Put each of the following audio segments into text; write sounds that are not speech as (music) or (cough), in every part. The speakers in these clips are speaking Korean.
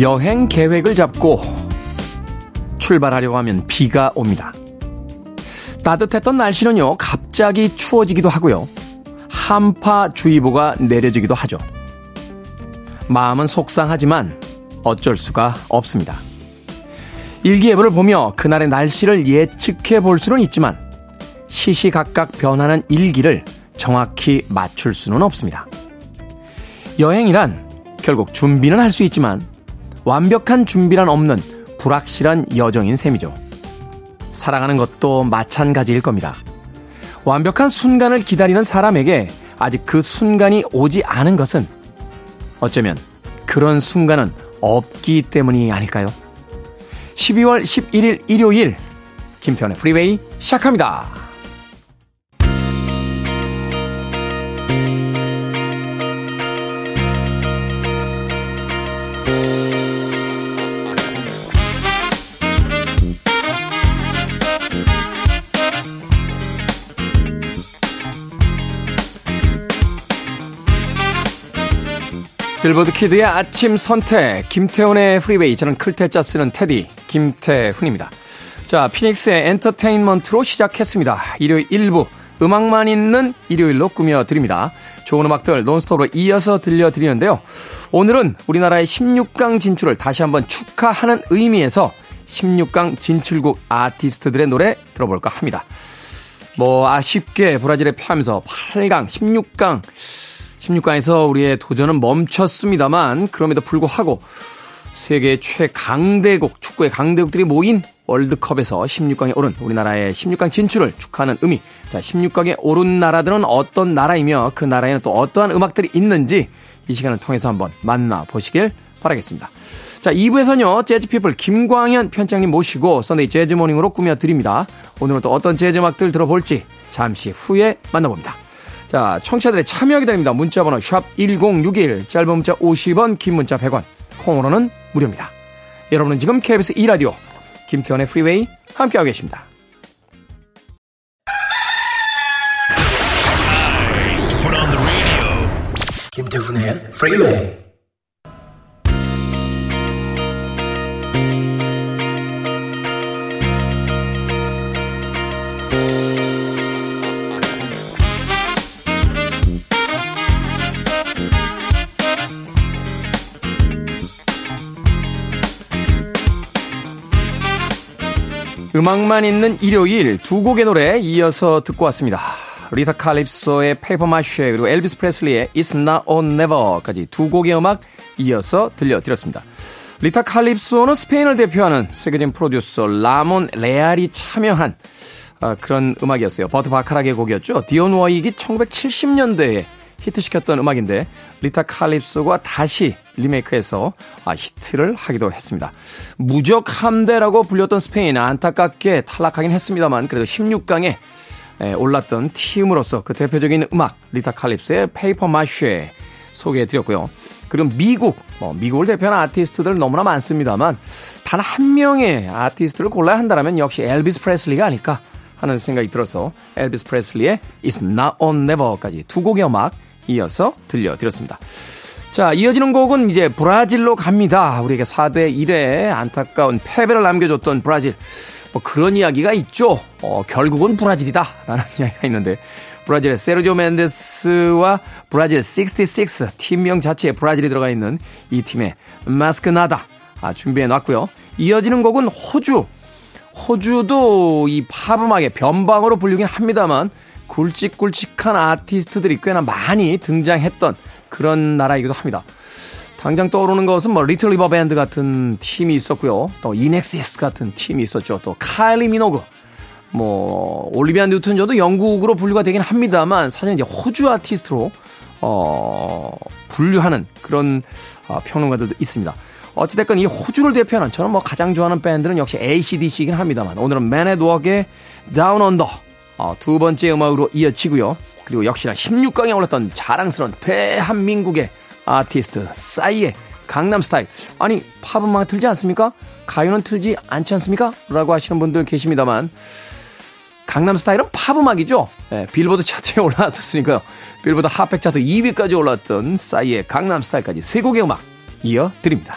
여행 계획을 잡고 출발하려고 하면 비가 옵니다. 따뜻했던 날씨는요, 갑자기 추워지기도 하고요. 한파주의보가 내려지기도 하죠. 마음은 속상하지만 어쩔 수가 없습니다. 일기예보를 보며 그날의 날씨를 예측해 볼 수는 있지만 시시각각 변하는 일기를 정확히 맞출 수는 없습니다. 여행이란 결국 준비는 할 수 있지만 완벽한 준비란 없는 불확실한 여정인 셈이죠. 살아가는 것도 마찬가지일 겁니다. 완벽한 순간을 기다리는 사람에게 아직 그 순간이 오지 않은 것은 어쩌면 그런 순간은 없기 때문이 아닐까요? 12월 11일 일요일 김태현의 프리웨이 시작합니다. 빌보드 kid의 아침 선택, 김태훈의 Freeway. 저는 클 태 자 쓰는 테디, 김태훈입니다. 자, 피닉스의 Entertainment로 시작했습니다. 일요일 1부, 음악만 있는 일요일로 꾸며드립니다. 좋은 음악들 논스톱으로 이어서 들려드리는데요. 오늘은 우리나라의 16강 진출을 다시 한번 축하하는 의미에서 16강 진출국 아티스트들의 노래 들어볼까 합니다. 뭐, 아쉽게 브라질에 패하면서 8강, 16강, 16강에서 우리의 도전은 멈췄습니다만 그럼에도 불구하고 세계 최강대국 축구의 강대국들이 모인 월드컵에서 16강에 오른 우리나라의 16강 진출을 축하하는 의미. 자, 16강에 오른 나라들은 어떤 나라이며 그 나라에는 또 어떠한 음악들이 있는지 이 시간을 통해서 한번 만나 보시길 바라겠습니다. 자, 2부에서는요, 재즈피플 김광현 편집장님 모시고 Sunday Jazz Morning으로 꾸며드립니다. 오늘은 또 어떤 재즈 음악들 들어볼지 잠시 후에 만나봅니다. 자, 청취자들의 참여 기다립니다. 문자번호 샵 1061, 짧은 문자 50원, 긴 문자 100원, 콩으로는 무료입니다. 여러분은 지금 KBS 2라디오 김태훈의 프리웨이 함께하고 계십니다. 김태훈의 프리웨이 음악만 있는 일요일 두 곡의 노래 이어서 듣고 왔습니다. 리타 칼립소의 Paper Mache 그리고 엘비스 프레슬리의 It's Now or Never까지 두 곡의 음악 이어서 들려드렸습니다. 리타 칼립소는 스페인을 대표하는 세계적인 프로듀서 라몬 레알이 참여한 아, 그런 음악이었어요. 버트 바카락의 곡이었죠. 디온 워익이 1970년대에 히트시켰던 음악인데 리타 칼립소가 다시 리메이크해서 아, 히트를 하기도 했습니다. 무적 함대라고 불렸던 스페인 안타깝게 탈락하긴 했습니다만 그래도 16강에 올랐던 팀으로서 그 대표적인 음악 리타 칼립소의 Paper Mache 소개해드렸고요. 그리고 미국, 뭐 미국을 대표하는 아티스트들 너무나 많습니다만 단 한 명의 아티스트를 골라야 한다면 역시 엘비스 프레슬리가 아닐까 하는 생각이 들어서 엘비스 프레슬리의 It's Now Or Never까지 두 곡의 음악 이어서 들려드렸습니다. 자, 이어지는 곡은 이제 브라질로 갑니다. 우리에게 4대 1의 안타까운 패배를 남겨줬던 브라질. 뭐 그런 이야기가 있죠. 어, 결국은 브라질이다. 라는 (laughs) 이야기가 있는데. 브라질의 세르조 멘데스와 브라질 66 팀명 자체에 브라질이 들어가 있는 이 팀의 마스크나다 아, 준비해 놨고요. 이어지는 곡은 호주. 호주도 이 팝음악의 변방으로 불리긴 합니다만 굵직굵직한 아티스트들이 꽤나 많이 등장했던 그런 나라이기도 합니다. 당장 떠오르는 것은 뭐 Little River Band 같은 팀이 있었고요. 또 INXS 같은 팀이 있었죠. 또 카일리 미노그, 뭐 올리비아 뉴튼 존도 영국으로 분류가 되긴 합니다만 사실 이제 호주 아티스트로 어 분류하는 그런 어, 평론가들도 있습니다. 어찌됐건 이 호주를 대표하는 저는 뭐 가장 좋아하는 밴드는 역시 ACDC이긴 합니다만 오늘은 Men at Work의 Down Under 어, 두 번째 음악으로 이어지고요. 그리고 역시나 16강에 올랐던 자랑스러운 대한민국의 아티스트 싸이의 강남스타일. 아니 팝음악 틀지 않습니까? 가요는 틀지 않지 않습니까? 라고 하시는 분들 계십니다만 강남스타일은 팝음악이죠. 네, 빌보드 차트에 (laughs) 올라왔었으니까요. 빌보드 핫백 차트 2위까지 올랐던 싸이의 강남스타일까지 세 곡의 음악 이어드립니다.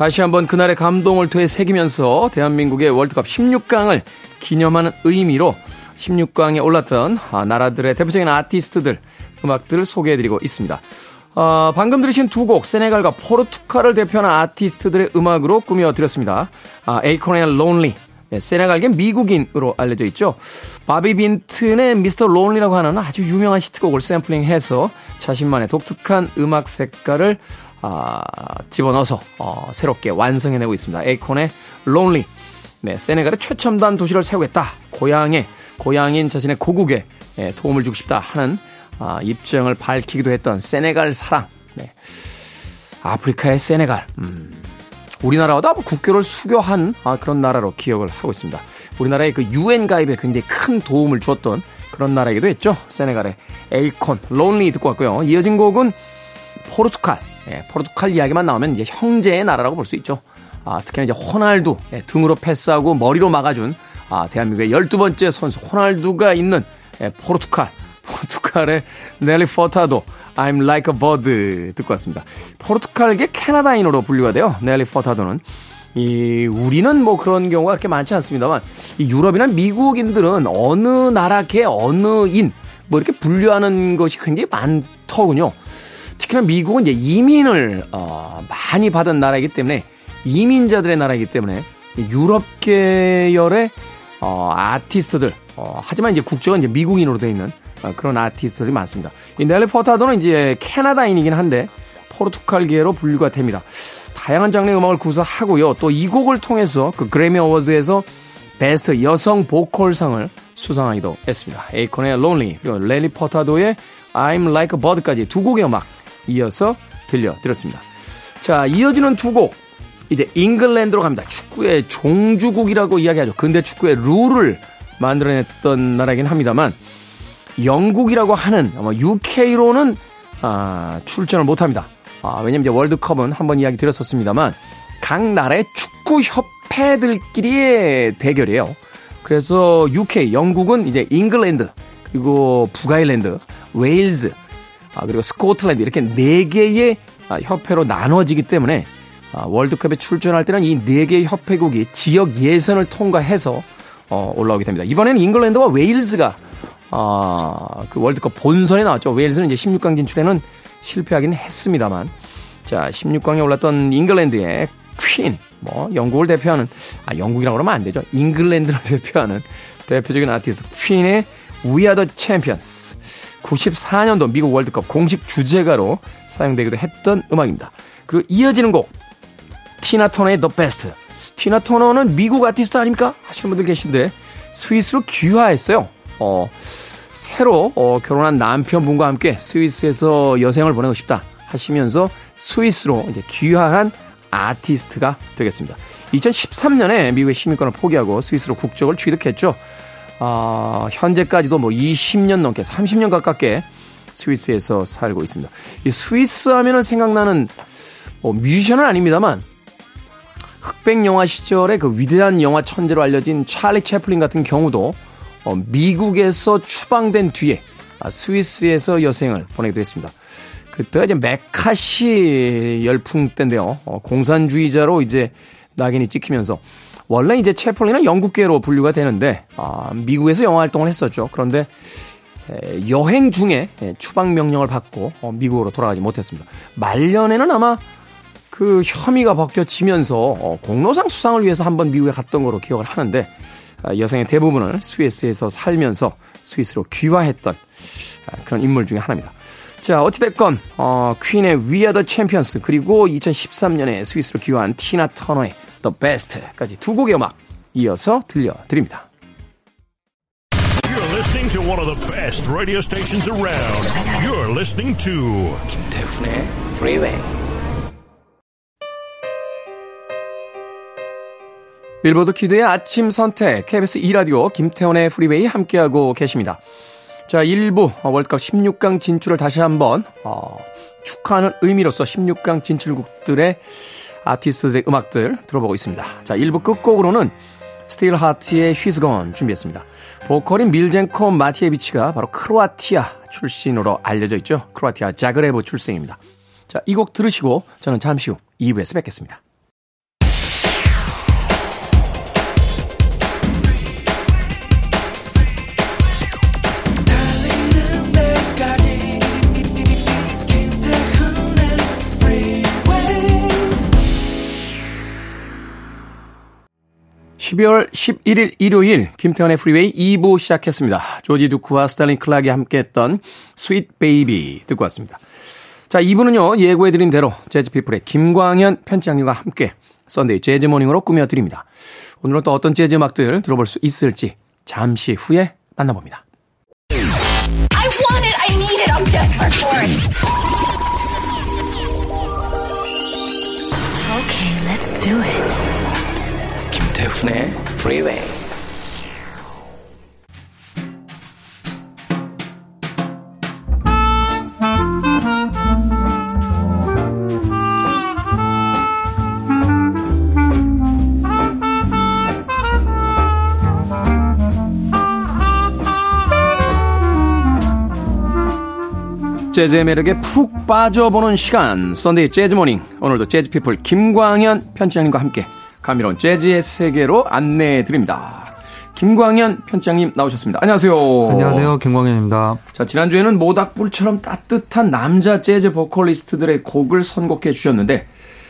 다시 한번 그날의 감동을 되새기면서 대한민국의 월드컵 16강을 기념하는 의미로 16강에 올랐던 아, 나라들의 대표적인 아티스트들 음악들을 소개해드리고 있습니다. 어, 방금 들으신 두 곡 세네갈과 포르투갈을 대표하는 아티스트들의 음악으로 꾸며드렸습니다. 아, 에이콘의 Lonely 네, 세네갈계 미국인으로 알려져 있죠. 바비 빈튼의 미스터 론리라고 하는 아주 유명한 히트곡을 샘플링해서 자신만의 독특한 음악 색깔을 아, 집어넣어서 어, 새롭게 완성해내고 있습니다. 에이콘의 론리. 네, 세네갈의 최첨단 도시를 세우겠다. 고향에 고향인 자신의 고국에 예, 도움을 주고 싶다 하는 아, 입장을 밝히기도 했던 세네갈 사랑. 네. 아프리카의 세네갈. 음. 우리나라보다 국교를 수교한 아, 그런 나라로 기억을 하고 있습니다. 우리나라의 그 유엔 가입에 굉장히 큰 도움을 주었던 그런 나라이기도 했죠. 세네갈의 에이콘, Lonely 듣고 왔고요. 이어진 곡은 포르투갈. 예, 포르투갈 이야기만 나오면 이제 형제의 나라라고 볼 수 있죠. 아, 특히나 이제 호날두 예, 등으로 패스하고 머리로 막아준 아, 대한민국의 12번째 선수 호날두가 있는 예, 포르투갈. (laughs) 포르투갈의 넬리 포타도 I'm like a bird 듣고 왔습니다. 포르투갈계 캐나다인으로 분류가 돼요. 넬리 포타도는. 이, 우리는 뭐 그런 경우가 그렇게 많지 않습니다만, 이 유럽이나 미국인들은 어느 나라계 어느 인, 뭐 이렇게 분류하는 것이 굉장히 많더군요. 특히나 미국은 이제 이민을, 어, 많이 받은 나라이기 때문에, 이민자들의 나라이기 때문에, 유럽 계열의, 어, 아티스트들, 어, 하지만 이제 국적은 이제 미국인으로 되어 있는 아, 그런 아티스트들이 많습니다. 이 넬리 포타도는 이제 캐나다인이긴 한데 포르투갈계로 분류가 됩니다. 다양한 장르의 음악을 구사하고요. 또 이 곡을 통해서 그 그래미 어워즈에서 베스트 여성 보컬상을 수상하기도 했습니다. 에이콘의 Lonely 그리고 렐리 포타도의 I'm Like a Bird까지 두 곡의 음악 이어서 들려드렸습니다. 자 이어지는 두 곡 이제 잉글랜드로 갑니다. 축구의 종주국이라고 이야기하죠. 근대 축구의 룰을 만들어냈던 나라이긴 합니다만 영국이라고 하는 UK로는 아, 출전을 못합니다. 아, 왜냐면 이제 월드컵은 한번 이야기 드렸었습니다만 각 나라의 축구 협회들끼리의 대결이에요. 그래서 UK 영국은 이제 잉글랜드 그리고 북아일랜드, 웨일즈 아, 그리고 스코틀랜드 이렇게 네 개의 아, 협회로 나눠지기 때문에 아, 월드컵에 출전할 때는 이 네 개의 협회국이 지역 예선을 통과해서 어, 올라오게 됩니다. 이번에는 잉글랜드와 웨일즈가 어, 그 월드컵 본선에 나왔죠. 웨일즈는 이제 16강 진출에는 실패하긴 했습니다,만. 자, 16강에 올랐던 잉글랜드의 퀸, 뭐, 영국을 대표하는, 아, 영국이라고 그러면 안 되죠. 잉글랜드를 (laughs) 대표하는 대표적인 아티스트 퀸의 We Are the Champions. 94년도 미국 월드컵 공식 주제가로 사용되기도 했던 음악입니다. 그리고 이어지는 곡, 티나 터너의 The Best. 티나 터너는 미국 아티스트 아닙니까? 하시는 분들 계신데, 스위스로 귀화했어요. 어, 새로 어, 결혼한 남편분과 함께 스위스에서 여생을 보내고 싶다 하시면서 스위스로 이제 귀화한 아티스트가 되겠습니다. 2013년에 미국의 시민권을 포기하고 스위스로 국적을 취득했죠. 어, 현재까지도 뭐 20년 넘게 30년 가깝게 스위스에서 살고 있습니다. 이 스위스 하면은 생각나는 뭐 뮤지션은 아닙니다만 흑백 영화 시절에 그 위대한 영화 천재로 알려진 찰리 채플린 같은 경우도 어, 미국에서 추방된 뒤에 아, 스위스에서 여생을 보내기도 했습니다. 그때가 이제 메카시 열풍 때인데요. 어, 공산주의자로 이제 낙인이 찍히면서 원래 이제 채플린은 영국계로 분류가 되는데 아, 미국에서 영화 활동을 했었죠. 그런데 에, 여행 중에 에, 추방 명령을 받고 어, 미국으로 돌아가지 못했습니다. 말년에는 아마 그 혐의가 벗겨지면서 어, 공로상 수상을 위해서 한번 미국에 갔던 거로 기억을 하는데 아, 여성의 대부분을 스위스에서 살면서 스위스로 귀화했던 아, 그런 인물 중에 하나입니다. 자, 어찌됐건, 어, 퀸의 the Champions, 그리고 2013년에 스위스로 귀화한 티나 터너의 The Best까지 두 곡의 음악 이어서 들려드립니다. You're listening to one of the best radio stations around. You're listening to 김태훈의 Freeway. 빌보드 키드의 아침 선택, KBS 2라디오 김태훈의 프리웨이 함께하고 계십니다. 자, 1부 월드컵 16강 진출을 다시 한번 어, 축하하는 의미로서 16강 진출국들의 아티스트들의 음악들 들어보고 있습니다. 자, 1부 끝곡으로는 Steelheart의 She's Gone 준비했습니다. 보컬인 밀젠코 마티에비치가 바로 크로아티아 출신으로 알려져 있죠. 크로아티아 자그레브 출생입니다. 자, 이 곡 들으시고 저는 잠시 후 2부에서 뵙겠습니다. 12월 11일 일요일 김태훈의 프리웨이 2부 시작했습니다. 조지 듀크와 스탠리 클락이 함께했던 Sweet Baby 듣고 왔습니다. 자 2부는요 예고해드린 대로 재즈피플의 김광현 편집장님과 함께 Sunday Jazz Morning으로 꾸며드립니다. 오늘은 또 어떤 재즈 음악들 들어볼 수 있을지 잠시 후에 만나봅니다. Okay, let's do it. 임백천의 프리웨이. 재즈의 매력에 푹 빠져보는 시간. Sunday Jazz Morning 오늘도 재즈피플 김광현 편집장님과 함께 감미로운 재즈의 세계로 안내해 드립니다. 김광현 편장님 나오셨습니다. 안녕하세요. 안녕하세요. 김광현입니다. 자, 지난주에는 모닥불처럼 따뜻한 남자 재즈 보컬리스트들의 곡을 선곡해 주셨는데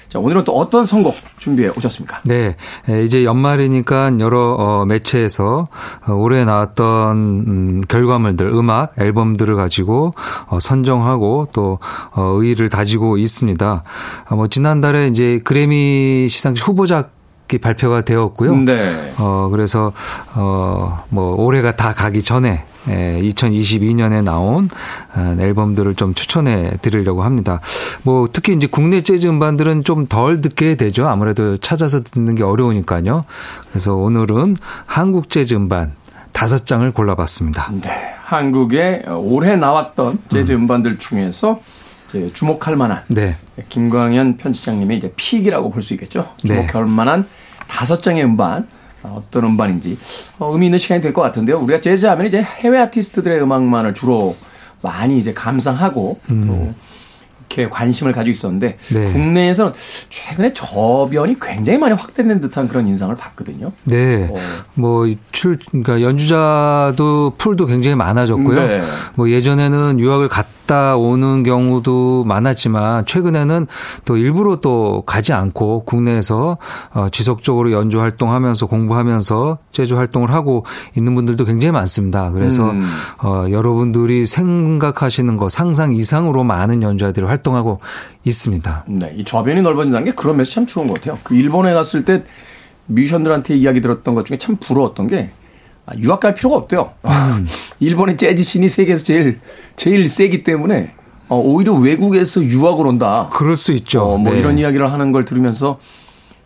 자, 오늘은 또 어떤 선곡 준비해 오셨습니까? 네. 이제 연말이니까 여러 어, 매체에서 어, 올해 나왔던 음, 결과물들, 음악, 앨범들을 가지고 어, 선정하고 또 어, 의의를 다지고 있습니다. 어, 뭐 지난달에 이제 그래미 시상식 후보작 발표가 되었고요. 네. 어, 그래서, 어, 뭐, 올해가 다 가기 전에, 예, 2022년에 나온 어, 앨범들을 좀 추천해 드리려고 합니다. 뭐, 특히 이제 국내 재즈 음반들은 좀 덜 듣게 되죠. 아무래도 찾아서 듣는 게 어려우니까요. 그래서 오늘은 한국 재즈 음반 다섯 장을 골라봤습니다. 네. 한국에 올해 나왔던 재즈 음. 반들 중에서 주목할 만한 네. 김광현 편집장님의 이제 픽이라고 볼 수 있겠죠. 네. 주목할 네. 만한 다섯 장의 음반 어떤 음반인지 어, 의미 있는 시간이 될 것 같은데요. 우리가 재즈 하면 이제 해외 아티스트들의 음악만을 주로 많이 이제 감상하고 음. 또 이렇게 관심을 가지고 있었는데 네. 국내에서는 최근에 저변이 굉장히 많이 확대된 듯한 그런 인상을 봤거든요. 네. 어. 뭐출 그러니까 연주자도 풀도 굉장히 많아졌고요. 네. 뭐 예전에는 유학을 갔 다 오는 경우도 많았지만 최근에는 또 일부러 또 가지 않고 국내에서 어 지속적으로 연주 활동하면서 공부하면서 제주 활동을 하고 있는 분들도 굉장히 많습니다. 그래서 음. 어 여러분들이 생각하시는 거 상상 이상으로 많은 연주자들이 활 활동하고 있습니다. 네, 이 저변이 넓어진다는 게 그런 면에서 참 좋은 것 같아요. 그 일본에 갔을 때 뮤지션들한테 이야기 들었던 것 중에 참 부러웠던 게 아, 유학 갈 필요가 없대요. 음. 일본의 재즈 씬이 세계에서 제일 제일 세기 때문에 어, 오히려 외국에서 유학을 온다. 그럴 수 있죠. 어, 뭐 네. 이런 이야기를 하는 걸 들으면서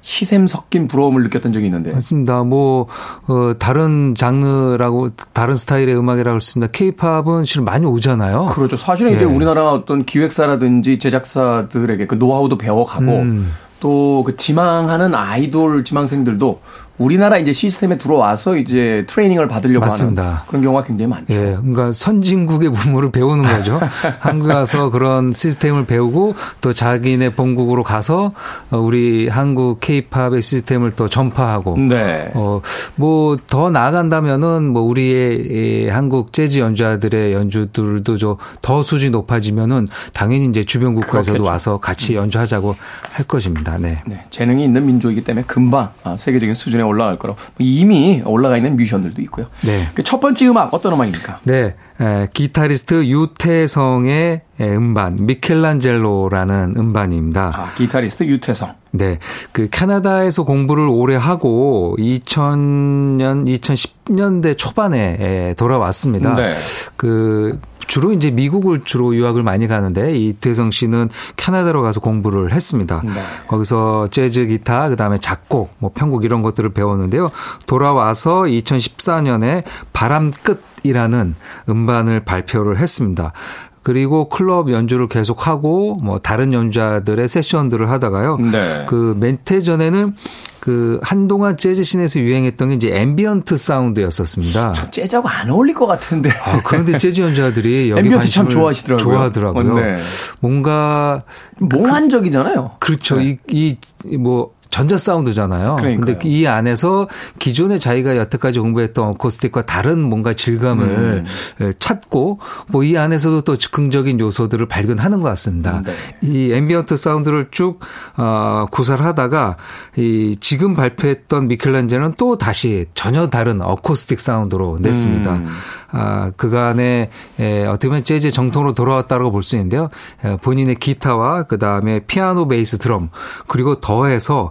희샘 섞인 부러움을 느꼈던 적이 있는데. 맞습니다. 뭐, 어, 다른 장르라고, 다른 스타일의 음악이라고 했습니다. 케이팝은 실은 많이 오잖아요. 그렇죠. 사실은 예. 이제 우리나라 어떤 기획사라든지 제작사들에게 그 노하우도 배워가고, 음. 또그 지망하는 아이돌 지망생들도 우리나라 이제 시스템에 들어와서 이제 트레이닝을 받으려고 맞습니다. 하는 그런 경우가 굉장히 많죠. 예, 그러니까 선진국의 문물을 배우는 거죠. (laughs) 한국 가서 그런 시스템을 배우고 또 자기네 본국으로 가서 우리 한국 케이팝의 시스템을 또 전파하고 네. 어 뭐 더 나아간다면은 뭐 우리의 한국 재즈 연주자들의 연주들도 더 수준이 높아지면은 당연히 이제 주변 국가에서도 그렇겠죠. 와서 같이 연주하자고 할 것입니다. 네. 네. 재능이 있는 민족이기 때문에 금방 아, 세계적인 수준의 올라갈 거라고 이미 올라가 있는 뮤지션들도 있고요. 네. 그 첫 번째 음악 어떤 음악입니까? 네. 에, 기타리스트 유태성의 음반 미켈란젤로라는 음반입니다. 아, 기타리스트 유태성. 네. 그 캐나다에서 공부를 오래 하고 2000년 2010년대 초반에 돌아왔습니다. 네. 그 주로 이제 미국을 주로 유학을 많이 가는데 이태성 씨는 캐나다로 가서 공부를 했습니다. 네. 거기서 재즈 기타, 그다음에 작곡, 뭐 편곡 이런 것들을 배웠는데요. 돌아와서 2014년에 바람 끝이라는 음반을 발표를 했습니다. 그리고 클럽 연주를 계속하고 뭐 다른 연주자들의 세션들을 하다가요. 네. 그 멘태 전에는 그 한동안 재즈 scene에서 유행했던 게 이제 ambient 사운드였었습니다. 참 재즈하고 안 어울릴 것 같은데. 아, 그런데 재즈 연주자들이 (laughs) 여기 ambient 참 좋아하시더라고요. 좋아하더라고요. 네. 뭔가 몽환적이잖아요. 그렇죠. 네. 이, 이, 뭐, 전자 사운드잖아요. 그러니까요. 근데 이 안에서 기존에 자기가 여태까지 공부했던 acoustic과 다른 뭔가 질감을 음. 찾고 뭐 이 안에서도 또 즉흥적인 요소들을 발견하는 것 같습니다. 네. 이 ambient 사운드를 쭉 어, 구사를 하다가 이 지금 발표했던 미켈란젤은 또 다시 전혀 다른 어코스틱 사운드로 냈습니다. 음. 아, 그간에 에, 어떻게 보면 재즈 정통으로 돌아왔다고 볼 수 있는데요. 에, 본인의 기타와 그 다음에 피아노, 베이스, 드럼 그리고 더해서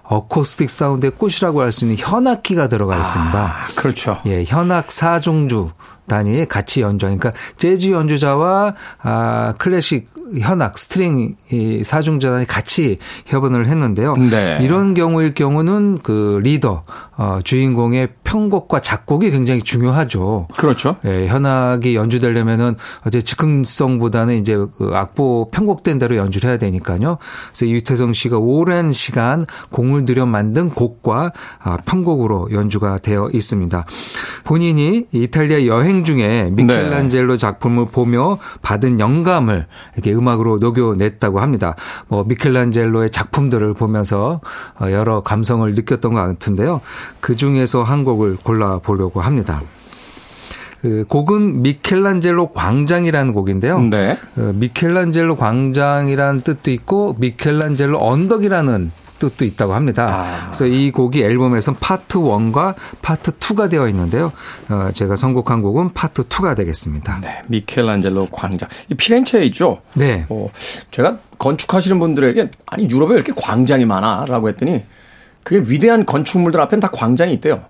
어코스틱 사운드의 꽃이라고 할 수 있는 현악기가 들어가 있습니다. 아, 그렇죠. 예, 현악 사중주단이 같이 연주하니까 재즈 연주자와 아, 클래식 현악 string 이 사중주단이 같이 협연을 했는데요. 네. 이런 경우일 경우는 그 리더 어, 주인공의 편곡과 작곡이 굉장히 중요하죠. 그렇죠. 예, 현악이 연주되려면은 이제 즉흥성보다는 이제 그 악보 편곡된 대로 연주를 해야 되니까요. 그래서 유태성 씨가 오랜 시간 공을 들여 만든 곡과 아, 편곡으로 연주가 되어 있습니다. 본인이 이탈리아 여행 중에 미켈란젤로 네. 작품을 보며 받은 영감을 이렇게 음악으로 녹여냈다고 합니다. 뭐 미켈란젤로의 작품들을 보면서 어, 여러 감성을 느꼈던 것 같은데요. 그 중에서 한 곡을 골라 보려고 합니다. 그 곡은 미켈란젤로 광장이라는 곡인데요. 네. 그 미켈란젤로 광장이라는 뜻도 있고 미켈란젤로 언덕이라는 뜻도 있다고 합니다. 아. 그래서 이 곡이 앨범에선 파트 1과 파트 2가 되어 있는데요. 어, 제가 선곡한 곡은 파트 2가 되겠습니다. 네, 미켈란젤로 광장. 이 피렌체에 있죠? 네. 어, 제가 건축하시는 분들에게 아니 유럽에 이렇게 광장이 많아라고 했더니 그게 위대한 건축물들 앞엔 다 광장이 있대요.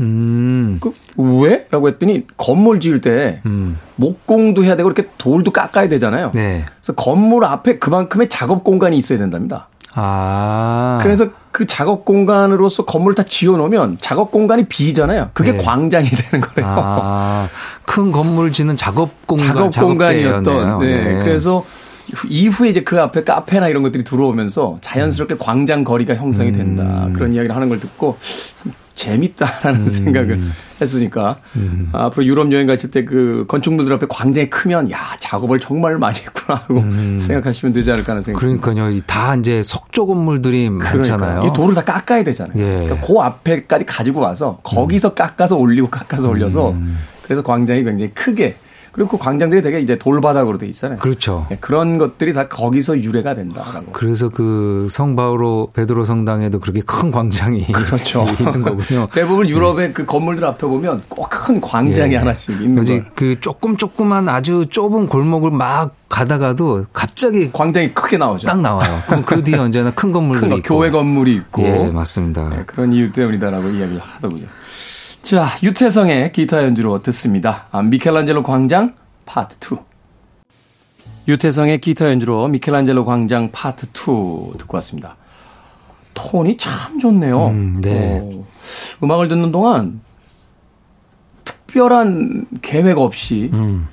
음. 그, 왜? 라고 했더니 건물 지을 때 음. 목공도 해야 되고 이렇게 돌도 깎아야 되잖아요. 네. 그래서 건물 앞에 그만큼의 작업 공간이 있어야 된답니다. 아. 그래서 그 작업 공간으로서 건물을 다 지어 놓으면 작업 공간이 비잖아요. 그게 네. 광장이 되는 거예요. 아, 큰 건물 짓는 작업 공간 작업 공간이었던. 네. 네. 그래서 이후에 이제 그 앞에 카페나 이런 것들이 들어오면서 자연스럽게 광장 거리가 형성이 된다. 음. 그런 이야기를 하는 걸 듣고 참 재밌다라는 음. 생각을 했으니까 음. 앞으로 유럽 여행 가실 때그 건축물들 앞에 광장이 크면 야 작업을 정말 많이 했구나 하고 음. 생각하시면 되지 않을까 하는 생각. 그러니까요, 다 이제 석조 건물들이 많잖아요. 이 돌을 다 깎아야 되잖아요. 예. 그러니까 그 앞에까지 가지고 와서 거기서 음. 깎아서 올리고 깎아서 올려서 음. 그래서 광장이 굉장히 크게 그리고 그 광장들이 되게 이제 돌바닥으로 돼 있잖아요. 그렇죠. 네, 그런 것들이 다 거기서 유래가 된다라고. 그래서 그 성 바오로 베드로 성당에도 그렇게 큰 광장이 그렇죠. (laughs) 있는 거군요. (laughs) 대부분 유럽의 그 건물들 앞에 보면 꼭 큰 광장이 예. 하나씩 있는 거죠. 그 조금 조그만 아주 좁은 골목을 막 가다가도 갑자기 광장이 크게 나오죠. 딱 나와요. 그럼 그 뒤에 언제나 큰 (laughs) 건물들이 큰 있고. 교회 건물이 있고. 예, 맞습니다. 네, 그런 이유 때문이다라고 이야기를 하더군요. 자, 유태성의 기타 연주로 듣습니다. 아, 미켈란젤로 광장 파트 2. 유태성의 기타 연주로 미켈란젤로 광장 파트 2 듣고 왔습니다. 톤이 참 좋네요. 음, 네. 어, 음악을 듣는 동안 특별한 계획 없이 음.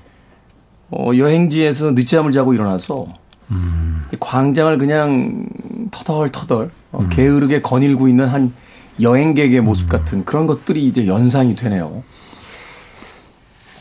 어, 여행지에서 늦잠을 자고 일어나서 음. 광장을 그냥 터덜터덜 어, 음. 게으르게 거닐고 있는 한 여행객의 모습 음. 같은 그런 것들이 이제 연상이 되네요.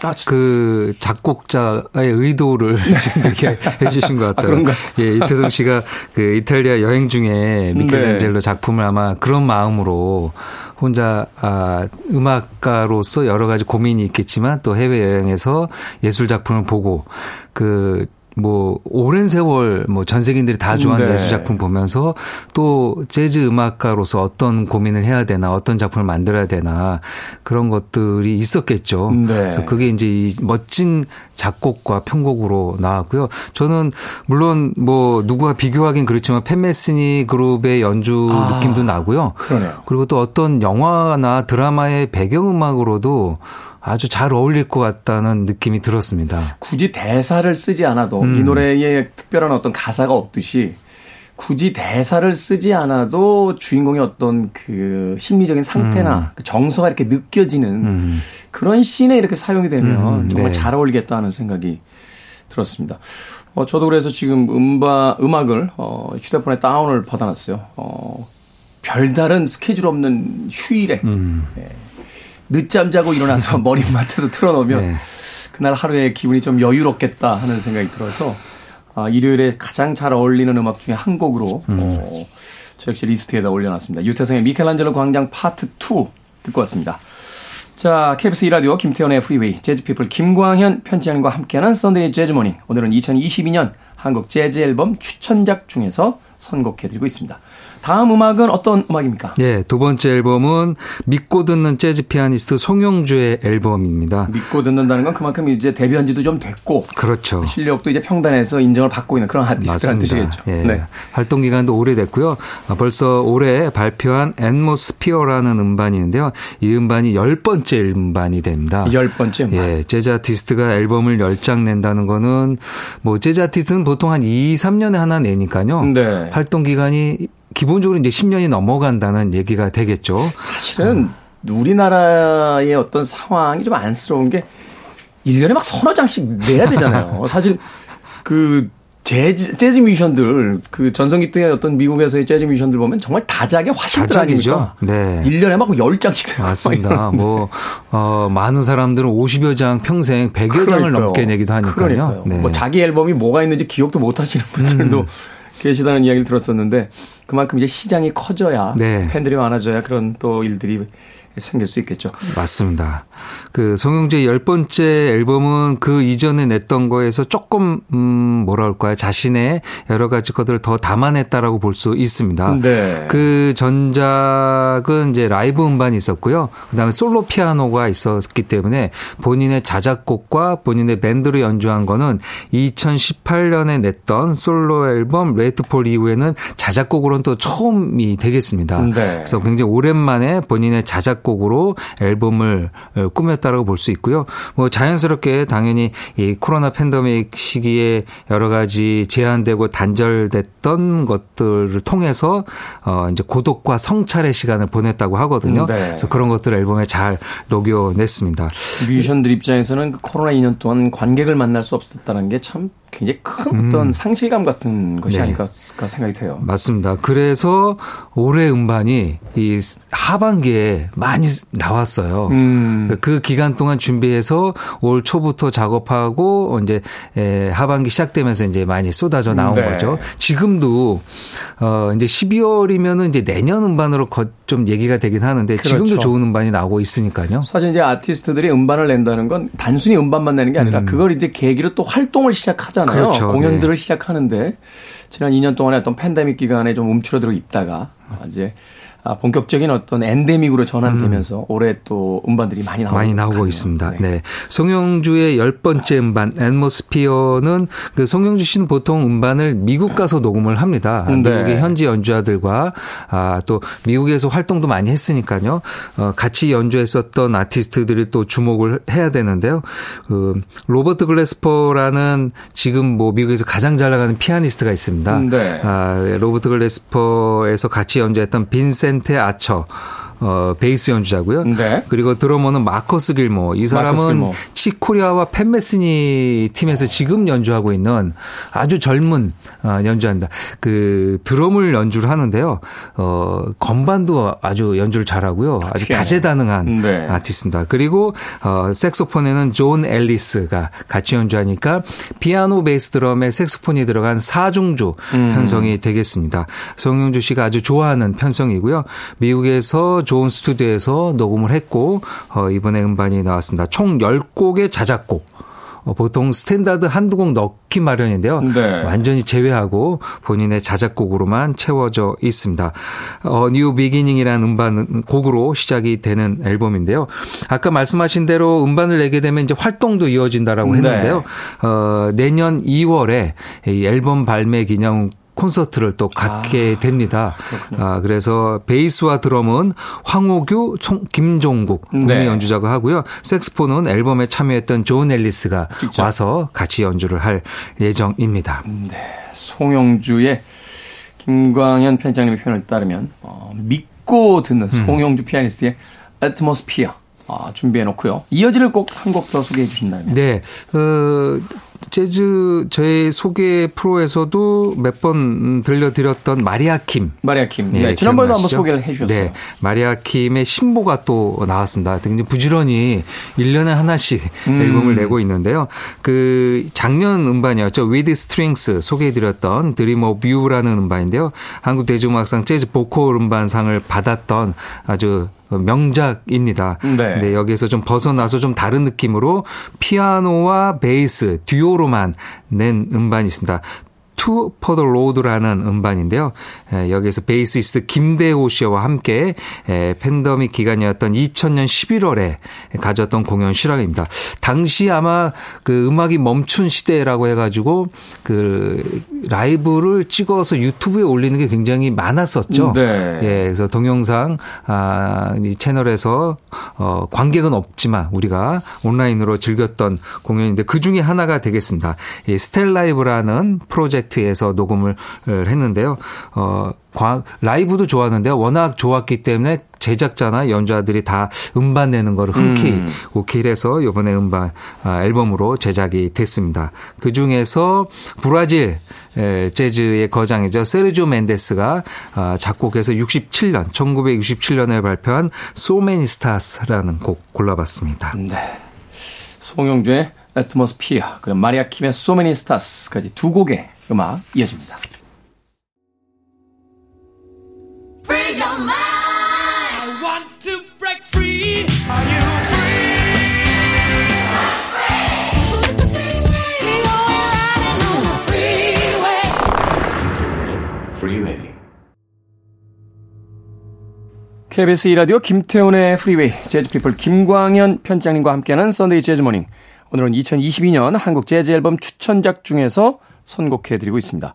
아, 그 작곡자의 의도를 (laughs) 지금 이렇게 해주신 것 같아요. 아, 예, 이태성 씨가 그 이탈리아 여행 중에 미켈란젤로 네. 작품을 아마 그런 마음으로 혼자 아, 음악가로서 여러 가지 고민이 있겠지만 또 해외 여행에서 예술 작품을 보고 그 뭐 오랜 세월 뭐 전 세계인들이 다 좋아하는 네. 예술 작품 보면서 또 재즈 음악가로서 어떤 고민을 해야 되나 어떤 작품을 만들어야 되나 그런 것들이 있었겠죠. 네. 그래서 그게 이제 이 멋진 작곡과 편곡으로 나왔고요. 저는 물론 뭐 누구와 비교하긴 그렇지만 팬메스니 그룹의 연주 아, 느낌도 나고요. 그러네요. 그리고 또 어떤 영화나 드라마의 배경음악으로도 아주 잘 어울릴 것 같다는 느낌이 들었습니다. 굳이 대사를 쓰지 않아도 음. 이 노래에 특별한 어떤 가사가 없듯이 굳이 대사를 쓰지 않아도 주인공의 어떤 그 심리적인 상태나 그 정서가 이렇게 느껴지는 그런 씬에 이렇게 사용이 되면 음, 정말 네. 잘 어울리겠다 하는 생각이 들었습니다. 어, 저도 그래서 지금 음바, 음악을 어, 휴대폰에 다운을 받아놨어요. 어, 별다른 스케줄 없는 휴일에 음. 늦잠 자고 일어나서 머리맡에서 틀어놓으면 네. 그날 하루의 기분이 좀 여유롭겠다 하는 생각이 들어서 아, 일요일에 가장 잘 어울리는 음악 중에 한 곡으로 어, 저 역시 리스트에다 올려놨습니다. 유태성의 미켈란젤로 광장 파트 2 듣고 왔습니다. 자, KBS 2라디오 김태훈의 Freeway 재즈피플 김광현 편집장님과 함께하는 Sunday Jazz Morning 오늘은 2022년 한국 재즈 앨범 추천작 중에서 선곡해드리고 있습니다. 다음 음악은 어떤 음악입니까? 예, 두 번째 앨범은 믿고 듣는 재즈 피아니스트 송영주의 앨범입니다. 믿고 듣는다는 건 그만큼 이제 데뷔한 지도 좀 됐고 그렇죠. 실력도 이제 평단에서 인정을 받고 있는 그런 아티스트라는 뜻이겠죠. 예. 네. 활동 기간도 오래됐고요. 아, 벌써 올해 발표한 Atmosphere라는 음반이 있는데요. 이 음반이 열 번째 음반이 됩니다. 열 번째 음반. 예, 재즈 아티스트가 앨범을 열 장 낸다는 거는 뭐 재즈 아티스트는 보통 한 2, 3년에 하나 내니까요. 네. 활동 기간이 기본적으로 이제 10년이 넘어간다는 얘기가 되겠죠. 사실은 우리나라의 어떤 상황이 좀 안쓰러운 게 1년에 막 서너 장씩 내야 되잖아요. (laughs) 사실 그 재즈, 재즈 뮤지션들, 그 전성기 때 어떤 미국에서의 재즈 뮤지션들 보면 정말 다작의 화신들 다작이죠. 아닙니까? 네. 1년에 막 10장씩 내고 맞습니다. (laughs) 뭐, 어, 많은 사람들은 50여 장 평생 100여 장을 그러니까요. 넘게 내기도 하니까요. 그러니까요. 네. 음. 뭐 자기 앨범이 뭐가 있는지 기억도 못 하시는 분들도 계시다는 이야기를 들었었는데 그만큼 이제 시장이 커져야 네. 팬들이 많아져야 그런 또 일들이 생길 수 있겠죠. 맞습니다. 그 송영주의 열 번째 앨범은 그 이전에 냈던 거에서 조금 음 뭐라 할까요? 자신의 여러 가지 것들을 더 담아냈다라고 볼 수 있습니다. 네. 그 전작은 이제 라이브 음반이 있었고요. 그다음에 솔로 피아노가 있었기 때문에 본인의 자작곡과 본인의 밴드로 연주한 거는 2018년에 냈던 솔로 앨범 레이트폴 이후에는 자작곡으로는 또 처음이 되겠습니다. 네. 그래서 굉장히 오랜만에 본인의 자작 곡으로 앨범을 어, 꾸몄다라고 볼 수 있고요. 뭐 자연스럽게 당연히 이 코로나 팬데믹 시기에 여러 가지 제한되고 단절됐던 것들을 통해서 어 이제 고독과 성찰의 시간을 보냈다고 하거든요. 네. 그래서 그런 것들을 앨범에 잘 녹여냈습니다. 뮤지션들 입장에서는 그 코로나 2년 동안 관객을 만날 수 없었다는 게참 굉장히 큰 어떤 상실감 같은 것이 네. 아닐까 생각이 돼요. 맞습니다. 그래서 올해 음반이 이 하반기에 많이 나왔어요. 음. 그 기간 동안 준비해서 올 초부터 작업하고 이제 에, 하반기 시작되면서 이제 많이 쏟아져 나온 네. 거죠. 지금도 어 이제 12월이면은 이제 내년 음반으로 거, 좀 얘기가 되긴 하는데 지금도 그렇죠. 좋은 음반이 나오고 있으니까요. 사실 이제 아티스트들이 음반을 낸다는 건 단순히 음반만 내는 게 아니라 그걸 이제 계기로 또 활동을 시작하잖아요. 음. 그렇죠. 공연들을 시작하는데 지난 2년 동안에 어떤 팬데믹 기간에 좀 움츠러들어 있다가 이제 아, 본격적인 어떤 엔데믹으로 전환되면서 올해 또 음반들이 많이 나오고 음. 많이 나오고. 있습니다. 네. 송영주의 열 번째 음반 앤모스피어는 그 송영주 씨는 보통 음반을 미국 가서 녹음을 합니다. 네. 미국의 현지 연주자들과 아, 또 미국에서 활동도 많이 했으니까요. 어, 같이 연주했었던 아티스트들이 또 주목을 해야 되는데요. 그 로버트 글래스퍼라는 지금 뭐 미국에서 가장 잘 나가는 피아니스트가 있습니다. 네. 아, 로버트 글래스퍼에서 같이 연주했던 빈센테 아처 어, 베이스 연주자고요. 네. 그리고 드러머는 마커스 길모어. 이 사람은 길모어. 칙 코리아와 팻 메스니 팀에서 지금 연주하고 있는 아주 젊은 어, 연주한다. 그 드럼을 연주를 하는데요. 어, 건반도 아주 연주를 잘하고요. 아주. 다재다능한 네. 아티스트입니다. 그리고 어, 색소폰에는 존 엘리스가 같이 연주하니까 피아노 베이스 드럼에 색소폰이 들어간 사중주 음. 편성이 되겠습니다. 송영주 씨가 아주 좋아하는 편성이고요. 미국에서 좋은 스튜디오에서 녹음을 했고 어, 이번에 음반이 나왔습니다. 총 10곡의 자작곡 어, 보통 스탠다드 한두 곡 넣기 마련인데요. 네. 완전히 제외하고 본인의 자작곡으로만 채워져 있습니다. 어, New Beginning이라는 음반 곡으로 시작이 되는 앨범인데요. 아까 말씀하신 대로 음반을 내게 되면 이제 활동도 이어진다라고 네. 했는데요. 네. 어, 내년 2월에 이 앨범 발매 기념 콘서트를 또 갖게 아, 됩니다. 아, 그래서 베이스와 드럼은 황호규, 총, 김종국 국내 네. 연주자가 하고요. 색스폰은 앨범에 참여했던 존 엘리스가 직접. 와서 같이 연주를 할 예정입니다. 네. 송영주의 김광현 편장님의 표현을 따르면 어, 믿고 듣는 음. 송영주 음. 피아니스트의 애트모스피어 아, 준비해 놓고요. 이어지를 꼭 한 곡 더 소개해 주신다면. 네. 어, 재즈 저의 소개 프로에서도 몇 번 들려드렸던 마리아 킴. 마리아 킴. 네, 네 지난번에도 한번 소개를 해 주셨어요. 네. 마리아 킴의 신보가 또 나왔습니다. 굉장히 부지런히 1년에 하나씩 음. 앨범을 내고 있는데요. 그 작년 음반이었죠. With Strings 소개해 드렸던 Dream of You라는 음반인데요. 한국 대중음악상 재즈 보컬 음반상을 받았던 아주 명작입니다. 네. 네. 여기에서 좀 벗어나서 좀 다른 느낌으로 피아노와 베이스, 듀오로만 낸 음반이 있습니다. Two for the Road라는 음반인데요. 여기에서 베이시스트 김대호 씨와 함께 팬더믹 기간이었던 2000년 11월에 가졌던 공연 실황입니다. 당시 아마 그 음악이 멈춘 시대라고 해가지고 그 라이브를 찍어서 유튜브에 올리는 게 굉장히 많았었죠. 네. 예, 그래서 동영상 아, 이 채널에서 어, 관객은 없지만 우리가 온라인으로 즐겼던 공연인데 그 중에 하나가 되겠습니다. 이 스텔라이브라는 프로젝트 프로젝트에서 녹음을 했는데요. 어, 라이브도 좋았는데요. 워낙 좋았기 때문에 제작자나 연주자들이 다 음반 내는 거를 흔쾌히 음. 오케이를 해서 이번에 음반 아, 앨범으로 제작이 됐습니다. 그 중에서 브라질 재즈의 거장이죠. 세르조 멘데스가 아, 작곡해서 67년, 1967년에 발표한 소메니스타스라는 곡 골라봤습니다. 네. 송영주의 Atmosphere, 그리고 마리아 킴의 So Many Stars까지 두 곡의 음악 이어집니다. KBS 2라디오 김태훈의 Freeway 재즈피플 김광현 편집장님과 함께하는 Sunday Jazz Morning 오늘은 2022년 한국 재즈 앨범 추천작 중에서 선곡해드리고 있습니다.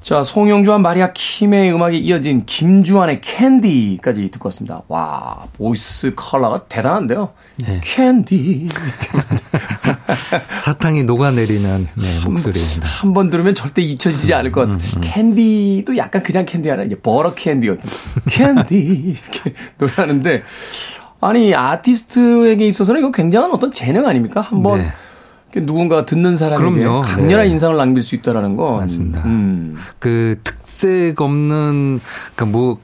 자, 송영주와 마리아 킴의 음악이 이어진 김주환의 Candy까지 듣고 왔습니다. 와, voice color가 대단한데요. 네. 캔디. (laughs) 사탕이 녹아내리는 네, 목소리입니다. 한 번 들으면 절대 잊혀지지 않을 것 같아요. 음, 음, 음. 캔디도 약간 그냥 캔디 아니라 이제 버터 캔디 같은. 캔디. 이렇게 노래하는데, 아니, 아티스트에게 있어서는 이거 굉장한 어떤 재능 아닙니까? 한번. 네. 누군가 듣는 사람에게 그럼요. 강렬한 네. 인상을 남길 수 있다라는 거 맞습니다. 음. 그 특 색 없는 그러니까 뭐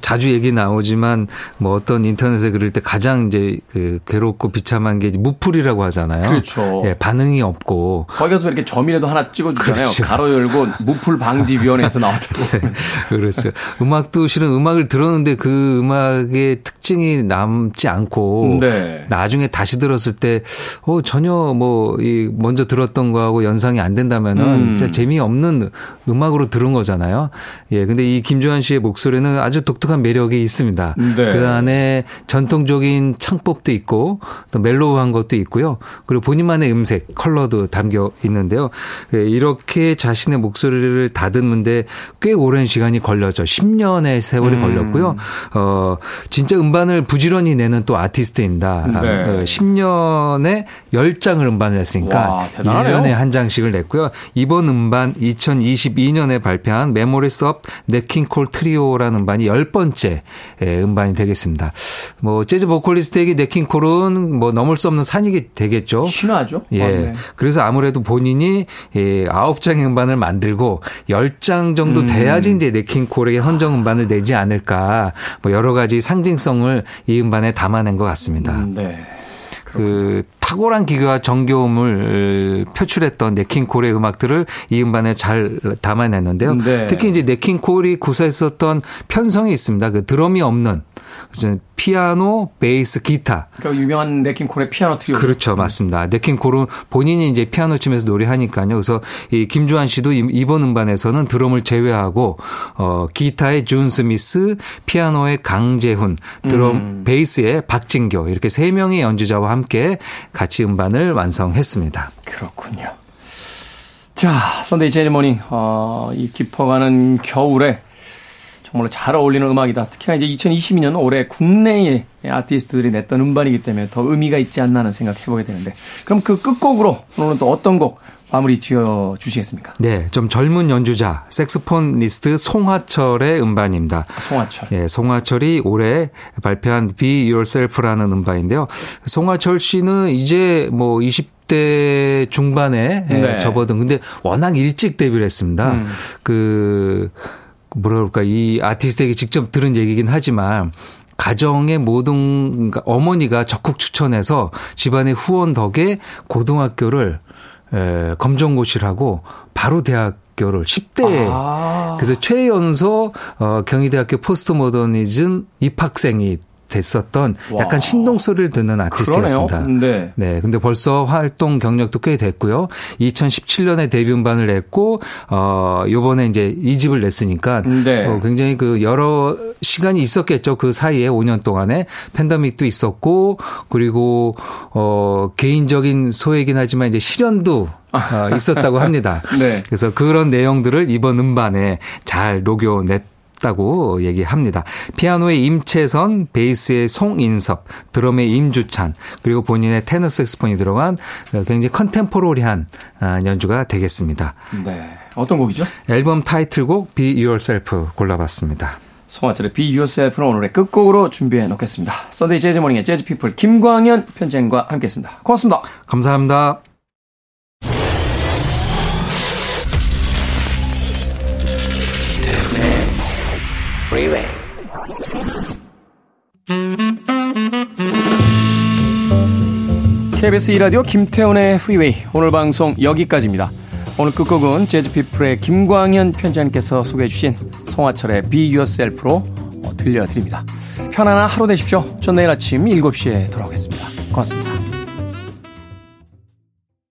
자주 얘기 나오지만 뭐 어떤 인터넷에 그럴 때 가장 이제 그 괴롭고 비참한 게 무풀이라고 하잖아요. 그렇죠. 예, 반응이 없고 거기 가서 이렇게 점이라도 하나 찍어주잖아요. 그렇죠. 가로 열고 무풀 방지 위원회에서 나왔다고. (laughs) 네, 그렇죠. 음악도 실은 음악을 들었는데 그 음악의 특징이 남지 않고 네. 나중에 다시 들었을 때 어, 전혀 뭐 이 먼저 들었던 거하고 연상이 안 된다면은 음. 진짜 재미없는 음악으로 들은 거잖아요. 예, 근데 이 김주환 씨의 목소리는 아주 독특한 매력이 있습니다. 네. 그 안에 전통적인 창법도 있고 또 멜로우한 것도 있고요. 그리고 본인만의 음색, 컬러도 담겨 있는데요. 예, 이렇게 자신의 목소리를 다듬는데 꽤 오랜 시간이 걸렸죠. 10년의 세월이 음. 걸렸고요. 어, 진짜 음반을 부지런히 내는 또 아티스트입니다. 네. 어, 10년에 10장을 음반을. 했으니까 와, 1년에 한 장씩을 냈고요. 이번 음반 2022년에 발표한 Memories of Nat King Cole Trio라는 음반이 10번째 예, 음반이 되겠습니다. 뭐 재즈 보컬리스트에게 냇 킹 콜은 뭐 넘을 수 없는 산이 되겠죠. 신화죠. 예. 아, 네. 그래서 아무래도 본인이 예, 9장의 음반을 만들고 10장 정도 음. 돼야지 이제 네킹콜에게 헌정 음반을 내지 않을까. 뭐 여러 가지 상징성을 이 음반에 담아낸 것 같습니다. 음, 네. 그 탁월한 기교와 정겨움을 표출했던 네킹콜의 음악들을 이 음반에 잘 담아냈는데요. 네. 특히 이제 네킹콜이 구사했었던 편성이 있습니다. 그 드럼이 없는 피아노, 베이스, 기타. 그 유명한 네킹콜의 피아노 트리오. 그렇죠, 맞습니다. 네킹콜은 본인이 이제 피아노 치면서 노래하니까요. 그래서 이 김주환 씨도 이번 음반에서는 드럼을 제외하고 어 기타의 준 스미스, 피아노의 강재훈, 드럼, 음. 베이스의 박진교 이렇게 세 명의 연주자와 함께 같이 음반을 완성했습니다. 그렇군요. 자, Sunday Jazz Morning 어, 이 깊어가는 겨울에 정말로 잘 어울리는 음악이다. 특히나 이제 2022년 올해 국내의 아티스트들이 냈던 음반이기 때문에 더 의미가 있지 않나 하는 생각 해보게 되는데 그럼 그 끝곡으로 오늘은 또 어떤 곡 마무리 지어 주시겠습니까? 네, 좀 젊은 연주자 색스폰 리스트 송하철의 음반입니다. 송하철. 예, 송하철이 올해 발표한 Be Yourself라는 음반인데요. 송하철 씨는 이제 뭐 20대 중반에 예, 네. 접어든 근데 워낙 일찍 데뷔를 했습니다. 음. 그 뭐라 그럴까 이 아티스트에게 직접 들은 얘기긴 하지만 가정의 모든 그러니까 어머니가 적극 추천해서 집안의 후원 덕에 고등학교를 에, 검정고시를 고 바로 대학교를 10대에 아. 그래서 최연소 어, 경희대학교 포스트 모더니즘 입학생이 됐었던 약간 신동 소리를 듣는 아티스트였습니다. 네. 네. 근데 벌써 활동 경력도 꽤 됐고요. 2017년에 데뷔 음반을 냈고 어 요번에 이제 이 집을 냈으니까 네. 어, 굉장히 그 여러 시간이 있었겠죠. 그 사이에 5년 동안에 팬데믹도 있었고 그리고 어 개인적인 소외긴 하지만 이제 실현도 어, (laughs) 있었다고 합니다. 네. 그래서 그런 내용들을 이번 음반에 잘 녹여냈 다고 얘기합니다. 피아노의 임채선, 베이스의 송인섭, 드럼의 임주찬, 그리고 본인의 테너 색스폰이 들어간 굉장히 컨템포러리한 아, 연주가 되겠습니다. 네. 어떤 곡이죠? 앨범 타이틀곡 Be Yourself 골라봤습니다. 송아철의 Be Yourself는 오늘의 끝곡으로 준비해 놓겠습니다. Sunday Jazz Morning의 재즈 피플 김광현 편집장과 함께했습니다. 고맙습니다. 감사합니다. Freeway. KBS 이라디오 김태훈의 프리웨이 오늘 방송 여기까지입니다. 오늘 끝곡은 재즈피플의 김광현 편지장님께서 소개해 주신 송하철의 Be Yourself로 들려드립니다. 편안한 하루 되십시오. 전 내일 아침 7시에 돌아오겠습니다. 고맙습니다.